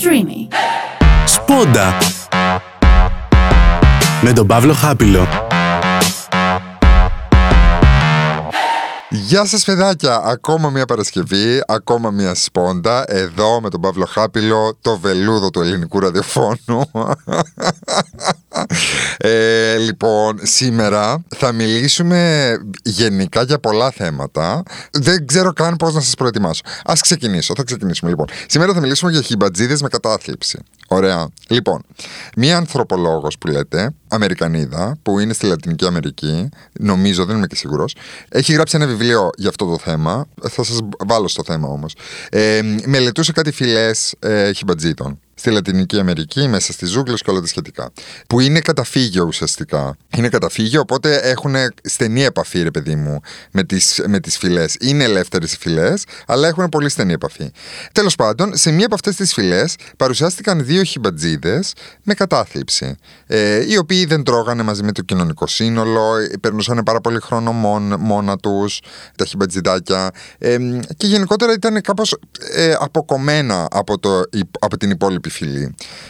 Streamy. Σπόντα με τον Παύλο Χάπιλο. Γεια σας παιδάκια, ακόμα μια Παρασκευή, ακόμα μια σπόντα, εδώ με τον Παύλο Χάπιλο, το βελούδο του ελληνικού ραδιοφώνου. ε, λοιπόν, σήμερα θα μιλήσουμε γενικά για πολλά θέματα. Δεν ξέρω καν πώς να σας προετοιμάσω. Ας ξεκινήσω, θα ξεκινήσουμε λοιπόν. Σήμερα θα μιλήσουμε για χιμπατζίδες με κατάθλιψη. Ωραία. Λοιπόν, μία ανθρωπολόγος που λέτε, Αμερικανίδα, που είναι στη Λατινική Αμερική, νομίζω, δεν είμαι και σίγουρος, έχει γράψει ένα βιβλίο για αυτό το θέμα. Θα σας βάλω στο θέμα όμως. Ε, μελετούσε κάτι φυλές ε, χιμπατζίδων στη Λατινική Αμερική, μέσα στις ζούγκλες και όλα τα σχετικά. Που είναι καταφύγιο ουσιαστικά. Είναι καταφύγιο, οπότε έχουν στενή επαφή, ρε παιδί μου, με τις με τις φυλές. Είναι ελεύθερες οι φυλές, αλλά έχουν πολύ στενή επαφή. Τέλος πάντων, σε μία από αυτές τις φυλές παρουσιάστηκαν δύο χιμπατζίδες με κατάθλιψη. Ε, οι οποίοι δεν τρώγανε μαζί με το κοινωνικό σύνολο, περνούσαν πάρα πολύ χρόνο μόνα τους, τα χιμπατζιδάκια. Ε, και γενικότερα ήταν κάπως ε, αποκομμένα από, το, από την υπόλοιπη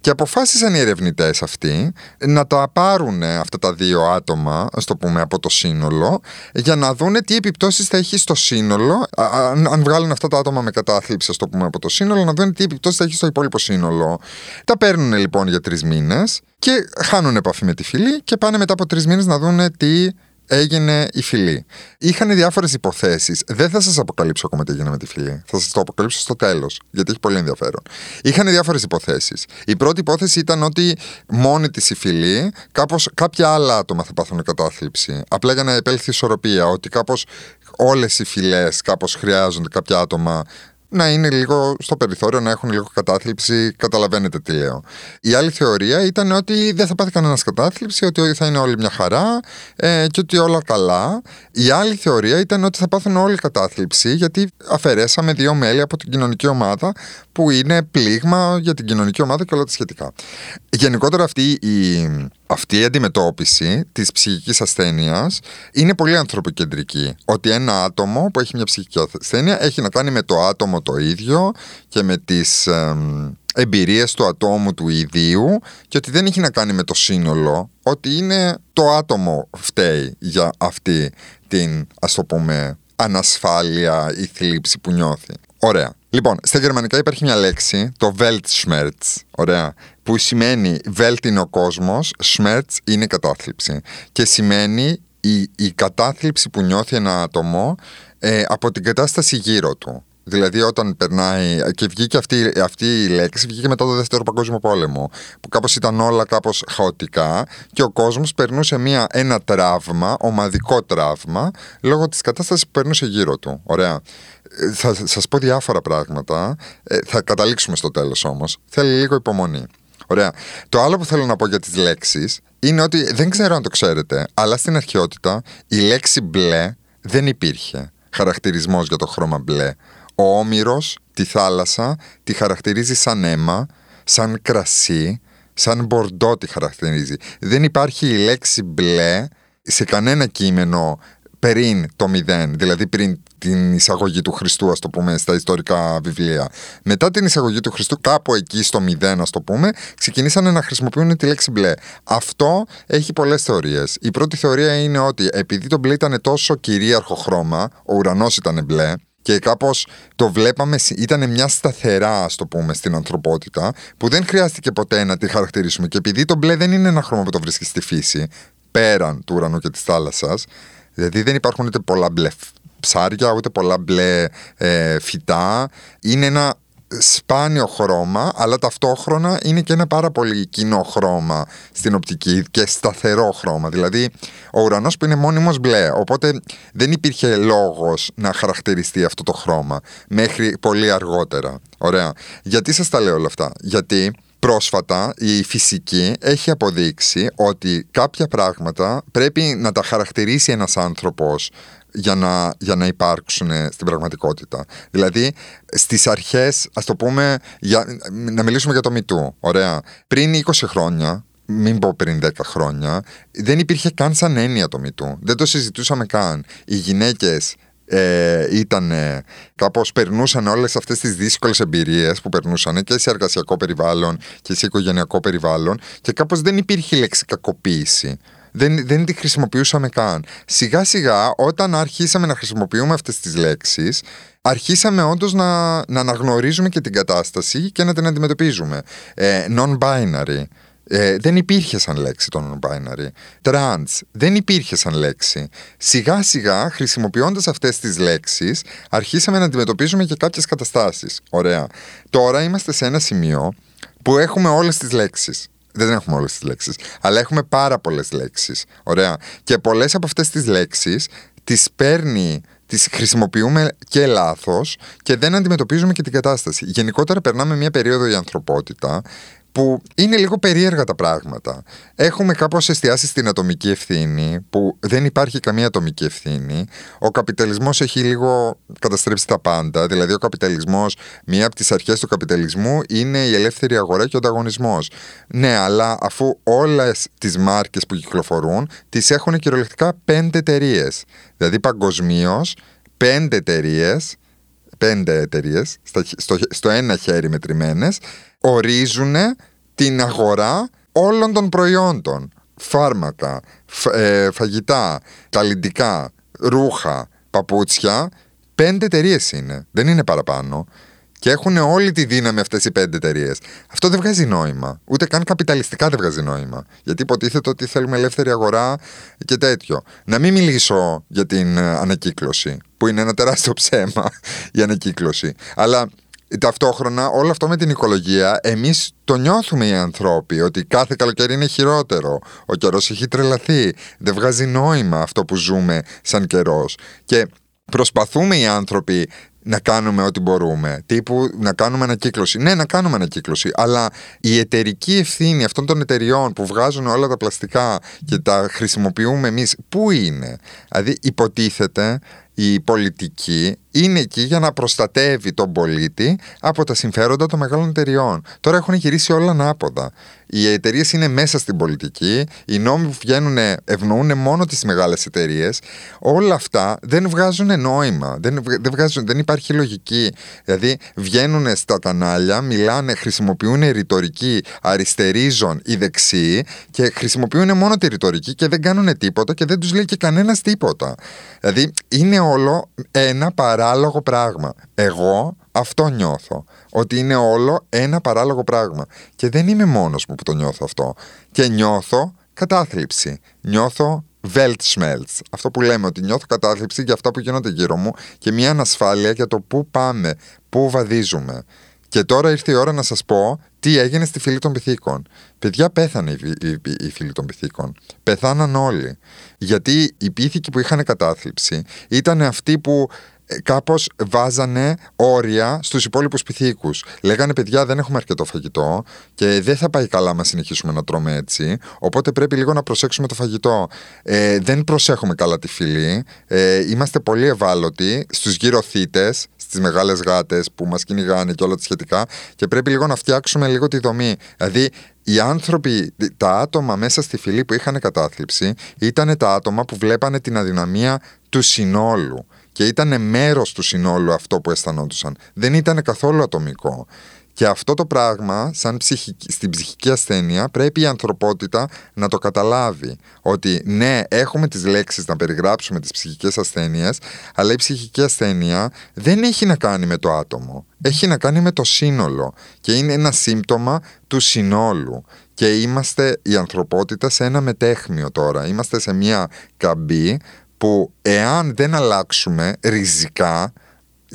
και αποφάσισαν οι ερευνητές αυτοί να τα πάρουν αυτά τα δύο άτομα, ας το πούμε, από το σύνολο, για να δούνε τι επιπτώσεις θα έχει στο σύνολο. Αν, αν βγάλουν αυτά τα άτομα με κατάθλιψη, ας το πούμε, από το σύνολο, να δούνε τι επιπτώσεις θα έχει στο υπόλοιπο σύνολο. Τα παίρνουν λοιπόν για τρεις μήνες και χάνουν επαφή με τη φυλή και πάνε μετά από τρεις μήνες να δούνε τι έγινε η φυλή. Είχαν διάφορες υποθέσεις. Δεν θα σας αποκαλύψω ακόμα τι έγινε με τη φυλή. Θα σας το αποκαλύψω στο τέλος, γιατί έχει πολύ ενδιαφέρον. Είχαν διάφορες υποθέσεις. Η πρώτη υπόθεση ήταν ότι μόνη της η φυλή, κάπως, κάποια άλλα άτομα θα πάθουν κατάθλιψη. Απλά για να επέλθει ισορροπία, ότι κάπως όλες οι φυλέ κάπως χρειάζονται κάποια άτομα να είναι λίγο στο περιθώριο, να έχουν λίγο κατάθλιψη. Καταλαβαίνετε τι λέω. Η άλλη θεωρία ήταν ότι δεν θα πάθει κανένας κατάθλιψη, ότι θα είναι όλη μια χαρά ε, και ότι όλα καλά. Η άλλη θεωρία ήταν ότι θα πάθουν όλοι κατάθλιψη, γιατί αφαιρέσαμε δύο μέλη από την κοινωνική ομάδα που είναι πλήγμα για την κοινωνική ομάδα και όλα τα σχετικά. Γενικότερα αυτή η, αυτή η αντιμετώπιση της ψυχικής ασθένειας είναι πολύ ανθρωποκεντρική. Ότι ένα άτομο που έχει μια ψυχική ασθένεια έχει να κάνει με το άτομο το ίδιο και με τις ε, εμπειρίες του ατόμου του ιδίου και ότι δεν έχει να κάνει με το σύνολο, ότι είναι το άτομο φταίει για αυτή την ας το πούμε ανασφάλεια ή θλίψη που νιώθει. Ωραία. Λοιπόν, στα γερμανικά υπάρχει μια λέξη, το Weltschmerz, ωραία, που σημαίνει Welt είναι ο κόσμος, Schmerz είναι κατάθλιψη. Και σημαίνει η, η κατάθλιψη που νιώθει ένα άτομο ε, από την κατάσταση γύρω του. Δηλαδή όταν περνάει και βγήκε αυτή, αυτή η λέξη βγήκε μετά το δεύτερο παγκόσμιο πόλεμο που κάπως ήταν όλα κάπως χαοτικά και ο κόσμος περνούσε μια, ένα τραύμα, ομαδικό τραύμα λόγω της κατάστασης που περνούσε γύρω του. Ωραία. Ε, θα σας πω διάφορα πράγματα, ε, θα καταλήξουμε στο τέλος όμως. Θέλει λίγο υπομονή. Ωραία. Το άλλο που θέλω να πω για τις λέξεις είναι ότι δεν ξέρω αν το ξέρετε, αλλά στην αρχαιότητα η λέξη μπλε δεν υπήρχε χαρακτηρισμός για το χρώμα μπλε. Ο Όμηρος τη θάλασσα τη χαρακτηρίζει σαν αίμα, σαν κρασί, σαν μπορντό τη χαρακτηρίζει. Δεν υπάρχει η λέξη μπλε σε κανένα κείμενο πριν το μηδέν, δηλαδή πριν την εισαγωγή του Χριστού, ας το πούμε, στα ιστορικά βιβλία. Μετά την εισαγωγή του Χριστού, κάπου εκεί στο μηδέν, ας το πούμε, ξεκινήσανε να χρησιμοποιούν τη λέξη μπλε. Αυτό έχει πολλές θεωρίες. Η πρώτη θεωρία είναι ότι επειδή το μπλε ήταν τόσο κυρίαρχο χρώμα, ο ουρανός ήταν μπλε, και κάπως το βλέπαμε, ήταν μια σταθερά, ας το πούμε, στην ανθρωπότητα, που δεν χρειάστηκε ποτέ να τη χαρακτηρίσουμε. Και επειδή το μπλε δεν είναι ένα χρώμα που το βρίσκεις στη φύση, πέραν του ουρανού και της θάλασσας, δηλαδή δεν υπάρχουν ούτε πολλά μπλε ψάρια, ούτε πολλά μπλε ε, φυτά. Είναι ένα σπάνιο χρώμα, αλλά ταυτόχρονα είναι και ένα πάρα πολύ κοινό χρώμα στην οπτική και σταθερό χρώμα. Δηλαδή, ο ουρανός που είναι μόνιμος μπλε, οπότε δεν υπήρχε λόγος να χαρακτηριστεί αυτό το χρώμα μέχρι πολύ αργότερα. Ωραία. Γιατί σας τα λέω όλα αυτά; Γιατί πρόσφατα η φυσική έχει αποδείξει ότι κάποια πράγματα πρέπει να τα χαρακτηρίσει ένας άνθρωπος για να, για να υπάρξουν στην πραγματικότητα. Δηλαδή, στις αρχές, ας το πούμε, για, να μιλήσουμε για το μητού, ωραία. Πριν 20 χρόνια, μην πω πριν 10 χρόνια, δεν υπήρχε καν σαν έννοια το μητού. Δεν το συζητούσαμε καν. Οι γυναίκες ε, ήταν κάπως περνούσαν όλες αυτές τις δύσκολες εμπειρίες που περνούσαν και σε εργασιακό περιβάλλον και σε οικογενειακό περιβάλλον και κάπως δεν υπήρχε λέξη κακοποίηση. Δεν, δεν τη χρησιμοποιούσαμε καν. Σιγά σιγά όταν αρχίσαμε να χρησιμοποιούμε αυτές τις λέξεις αρχίσαμε όντως να, να αναγνωρίζουμε και την κατάσταση και να την αντιμετωπίζουμε. Ε, non-binary. Ε, δεν υπήρχε σαν λέξη το non-binary. Trans δεν υπήρχε σαν λέξη. Σιγά σιγά χρησιμοποιώντας αυτές τις λέξεις αρχίσαμε να αντιμετωπίζουμε και κάποιες καταστάσεις. Ωραία. Τώρα είμαστε σε ένα σημείο που έχουμε όλες τις λέξεις. Δεν έχουμε όλες τις λέξεις, αλλά έχουμε πάρα πολλές λέξεις. Ωραία. Και πολλές από αυτές τις λέξεις τις παίρνει τις χρησιμοποιούμε και λάθος και δεν αντιμετωπίζουμε και την κατάσταση. Γενικότερα περνάμε μια περίοδο η ανθρωπότητα που είναι λίγο περίεργα τα πράγματα. Έχουμε κάπως εστιάσει στην ατομική ευθύνη, που δεν υπάρχει καμία ατομική ευθύνη. Ο καπιταλισμός έχει λίγο καταστρέψει τα πάντα. Δηλαδή, ο καπιταλισμός, μία από τις αρχές του καπιταλισμού είναι η ελεύθερη αγορά και ο ανταγωνισμός. Ναι, αλλά αφού όλες τις μάρκες που κυκλοφορούν, τις έχουν κυριολεκτικά πέντε εταιρείες. Δηλαδή, παγκοσμίως, πέντε εταιρείες πέντε εταιρείες, στο, στο ένα χέρι μετρημένες, ορίζουν την αγορά όλων των προϊόντων. Φάρμακα, ε, φαγητά, καλλιντικά, ρούχα, παπούτσια. Πέντε εταιρείες είναι. Δεν είναι παραπάνω. Και έχουν όλη τη δύναμη αυτές οι πέντε εταιρείες. Αυτό δεν βγάζει νόημα. Ούτε καν καπιταλιστικά δεν βγάζει νόημα. Γιατί υποτίθεται ότι θέλουμε ελεύθερη αγορά και τέτοιο. Να μην μιλήσω για την ε, ανακύκλωση, που είναι ένα τεράστιο ψέμα η ανακύκλωση. Αλλά ταυτόχρονα όλο αυτό με την οικολογία, εμείς το νιώθουμε οι ανθρώποι ότι κάθε καλοκαίρι είναι χειρότερο. Ο καιρός έχει τρελαθεί. Δεν βγάζει νόημα αυτό που ζούμε σαν καιρός. Και προσπαθούμε οι άνθρωποι να κάνουμε ό,τι μπορούμε. Τύπου να κάνουμε ανακύκλωση. Ναι, να κάνουμε ανακύκλωση. Αλλά η εταιρική ευθύνη αυτών των εταιριών που βγάζουν όλα τα πλαστικά και τα χρησιμοποιούμε εμείς, πού είναι; Δηλαδή, υποτίθεται η πολιτική είναι εκεί για να προστατεύει τον πολίτη από τα συμφέροντα των μεγάλων εταιριών. Τώρα έχουν γυρίσει όλα ανάποδα. Οι εταιρείες είναι μέσα στην πολιτική, οι νόμοι που βγαίνουν ευνοούν μόνο τις μεγάλες εταιρείες. Όλα αυτά δεν βγάζουν νόημα, δεν, δεν, βγάζουν, δεν υπάρχει λογική. Δηλαδή βγαίνουν στα κανάλια, μιλάνε, χρησιμοποιούν ρητορική αριστερίζων ή δεξί και χρησιμοποιούν μόνο τη ρητορική και δεν κάνουν τίποτα και δεν τους λέει και κανένας τίποτα. Δηλαδή είναι όλο ένα παράλογο πράγμα. Εγώ αυτό νιώθω. Ότι είναι όλο ένα παράλογο πράγμα. Και δεν είμαι μόνος μου που το νιώθω αυτό. Και νιώθω κατάθλιψη. Νιώθω Weltschmerz. Αυτό που λέμε, ότι νιώθω κατάθλιψη για αυτά που γίνονται γύρω μου και μια ανασφάλεια για το πού πάμε, πού βαδίζουμε. Και τώρα ήρθε η ώρα να σας πω τι έγινε στη φυλή των πυθίκων. Παιδιά, πέθανε η, η, η φυλή των πυθίκων. Πεθάναν όλοι. Γιατί οι πύθικοι που είχαν κατάθλιψη ήταν αυτοί που ε, κάπως βάζανε όρια στους υπόλοιπους πυθίκους. Λέγανε παιδιά, δεν έχουμε αρκετό φαγητό και δεν θα πάει καλά μα συνεχίσουμε να τρώμε έτσι. Οπότε πρέπει λίγο να προσέξουμε το φαγητό. Ε, δεν προσέχουμε καλά τη φυλή. Ε, είμαστε πολύ ευάλωτοι στους γύρω θήτε, στις μεγάλες γάτες που μας κυνηγάνε και όλα τα σχετικά. Και πρέπει λίγο να φτιάξουμε λίγο τη δομή. Δηλαδή, οι άνθρωποι, τα άτομα μέσα στη φυλή που είχαν κατάθλιψη ήταν τα άτομα που βλέπανε την αδυναμία του συνόλου και ήταν μέρος του συνόλου αυτό που αισθανόντουσαν. Δεν ήταν καθόλου ατομικό. Και αυτό το πράγμα, σαν ψυχική, στην ψυχική ασθένεια, πρέπει η ανθρωπότητα να το καταλάβει. Ότι ναι, έχουμε τις λέξεις να περιγράψουμε τις ψυχικές ασθένειες, αλλά η ψυχική ασθένεια δεν έχει να κάνει με το άτομο. Έχει να κάνει με το σύνολο και είναι ένα σύμπτωμα του συνόλου. Και είμαστε η ανθρωπότητα σε ένα μετέχμιο τώρα. Είμαστε σε μια καμπή που εάν δεν αλλάξουμε ριζικά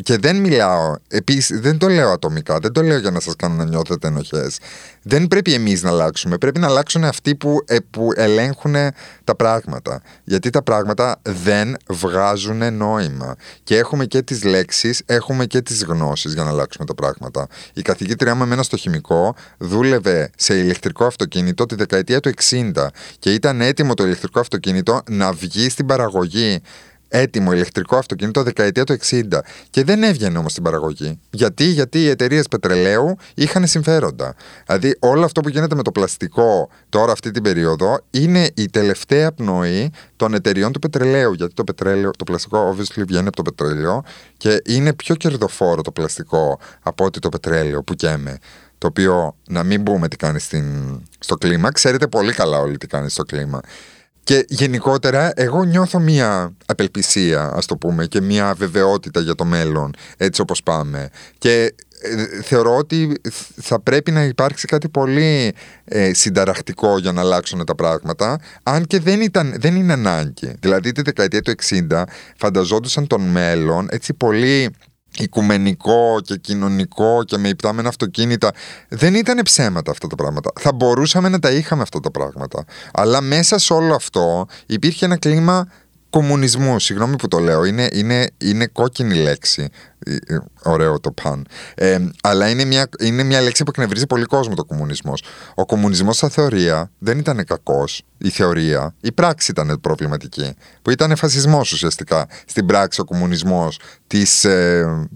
και δεν μιλάω, επίσης δεν το λέω ατομικά, δεν το λέω για να σας κάνω να νιώθετε ενοχές. Δεν πρέπει εμείς να αλλάξουμε, πρέπει να αλλάξουν αυτοί που, ε, που ελέγχουν τα πράγματα. Γιατί τα πράγματα δεν βγάζουν νόημα. Και έχουμε και τις λέξεις, έχουμε και τις γνώσεις για να αλλάξουμε τα πράγματα. Η καθηγήτριά μου εμένα στο χημικό δούλευε σε ηλεκτρικό αυτοκίνητο τη δεκαετία του 60 και ήταν έτοιμο το ηλεκτρικό αυτοκίνητο να βγει στην παραγωγή έτοιμο ηλεκτρικό αυτοκίνητο δεκαετία του 60 και δεν έβγαινε όμως στην παραγωγή. Γιατί, γιατί οι εταιρείες πετρελαίου είχαν συμφέροντα. Δηλαδή όλο αυτό που γίνεται με το πλαστικό τώρα αυτή την περίοδο είναι η τελευταία πνοή των εταιριών του πετρελαίου. Γιατί το, πετρέλαιο, το πλαστικό obviously βγαίνει από το πετρέλαιο και είναι πιο κερδοφόρο το πλαστικό από ότι το πετρέλαιο που καίμε το οποίο να μην μπούμε τι κάνει στην, στο κλίμα. Ξέρετε πολύ καλά όλοι τι κάνει στο κλίμα. Και γενικότερα εγώ νιώθω μια απελπισία ας το πούμε και μια βεβαιότητα για το μέλλον έτσι όπως πάμε. Και ε, θεωρώ ότι θα πρέπει να υπάρξει κάτι πολύ ε, συνταρακτικό για να αλλάξουν τα πράγματα αν και δεν, ήταν, δεν είναι ανάγκη. Δηλαδή τη δεκαετία του 60 φανταζόντουσαν τον μέλλον έτσι πολύ οικουμενικό και κοινωνικό και με υπτάμενα αυτοκίνητα. Δεν ήταν ψέματα αυτά τα πράγματα. Θα μπορούσαμε να τα είχαμε αυτά τα πράγματα. Αλλά μέσα σε όλο αυτό υπήρχε ένα κλίμα κομμουνισμού. Συγγνώμη που το λέω. Είναι, είναι, είναι κόκκινη λέξη. Ε, ε, ωραίο το παν. Ε, αλλά είναι μια, είναι μια λέξη που εκνευρίζει πολύ κόσμο το κομμουνισμός. Ο κομμουνισμός στα θεωρία δεν ήταν κακός. Η θεωρία, η πράξη ήταν προβληματική. Που ήταν φασισμός ουσιαστικά. Στην πράξη ο κομμουνισμός της ε,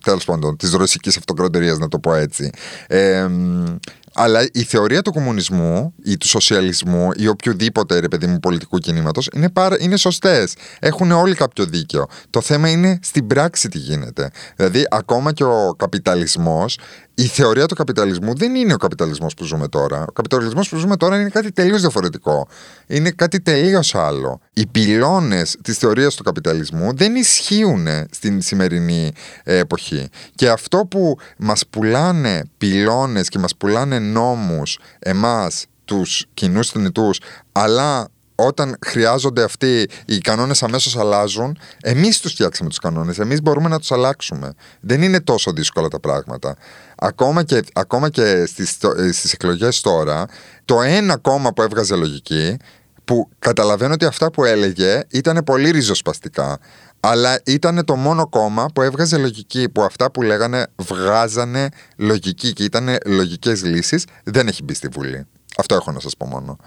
της ρωσικής αυτοκρατορία, να το πω έτσι. Ε, αλλά η θεωρία του κομμουνισμού ή του σοσιαλισμού ή οποιοδήποτε ρε παιδί μου πολιτικού κινήματος είναι, είναι σωστές. Έχουν όλοι κάποιο δίκιο. Το θέμα είναι στην πράξη τι γίνεται. Δηλαδή, ακόμα και ο καπιταλισμός η θεωρία του καπιταλισμού δεν είναι ο καπιταλισμός που ζούμε τώρα. Ο καπιταλισμός που ζούμε τώρα είναι κάτι τελείως διαφορετικό. Είναι κάτι τελείως άλλο. Οι πυλώνες της θεωρίας του καπιταλισμού δεν ισχύουν στην σημερινή ε, εποχή. Και αυτό που μας πουλάνε πυλώνες και μας πουλάνε νόμους, εμάς, τους κοινούς θνητούς, αλλά όταν χρειάζονται αυτοί οι κανόνες αμέσως αλλάζουν, εμείς τους φτιάξαμε τους κανόνες. Εμείς μπορούμε να τους αλλάξουμε. Δεν είναι τόσο δύσκολα τα πράγματα. Ακόμα και, ακόμα και στις, στις εκλογές τώρα, το ένα κόμμα που έβγαζε λογική, που καταλαβαίνω ότι αυτά που έλεγε ήταν πολύ ριζοσπαστικά, αλλά ήταν το μόνο κόμμα που έβγαζε λογική, που αυτά που λέγανε βγάζανε λογική και ήταν λογικές λύσεις, δεν έχει μπει στη Βουλή. Αυτό έχω να σας πω μόνο.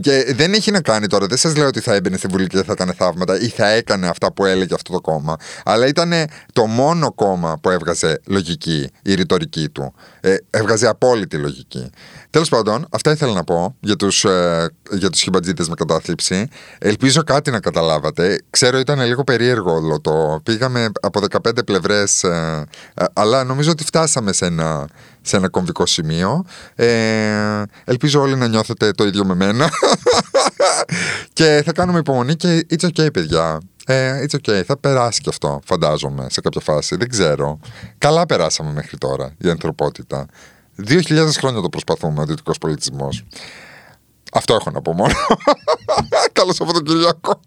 Και δεν έχει να κάνει τώρα. Δεν σας λέω ότι θα έμπαινε στη Βουλή και θα έκανε θαύματα ή θα έκανε αυτά που έλεγε αυτό το κόμμα. Αλλά ήταν το μόνο κόμμα που έβγαζε λογική, η ρητορική του. Ε, έβγαζε απόλυτη λογική. Τέλος πάντων, αυτά ήθελα να πω για τους ε, για τους με κατάθλιψη. Ελπίζω κάτι να καταλάβατε. Ξέρω ήταν λίγο περίεργο όλο το. Πήγαμε από 15 πλευρές, ε, ε, αλλά νομίζω ότι φτάσαμε σε ένα σε ένα κομβικό σημείο. Ε, ελπίζω όλοι να νιώθετε το ίδιο με μένα. και θα κάνουμε υπομονή και it's okay, παιδιά. Ε, it's okay, θα περάσει και αυτό, φαντάζομαι, σε κάποια φάση. Δεν ξέρω. Καλά περάσαμε μέχρι τώρα η ανθρωπότητα. Δύο χιλιάδες χρόνια το προσπαθούμε ο δυτικός πολιτισμός. Αυτό έχω να πω μόνο. Καλό Σαββατοκυριακό.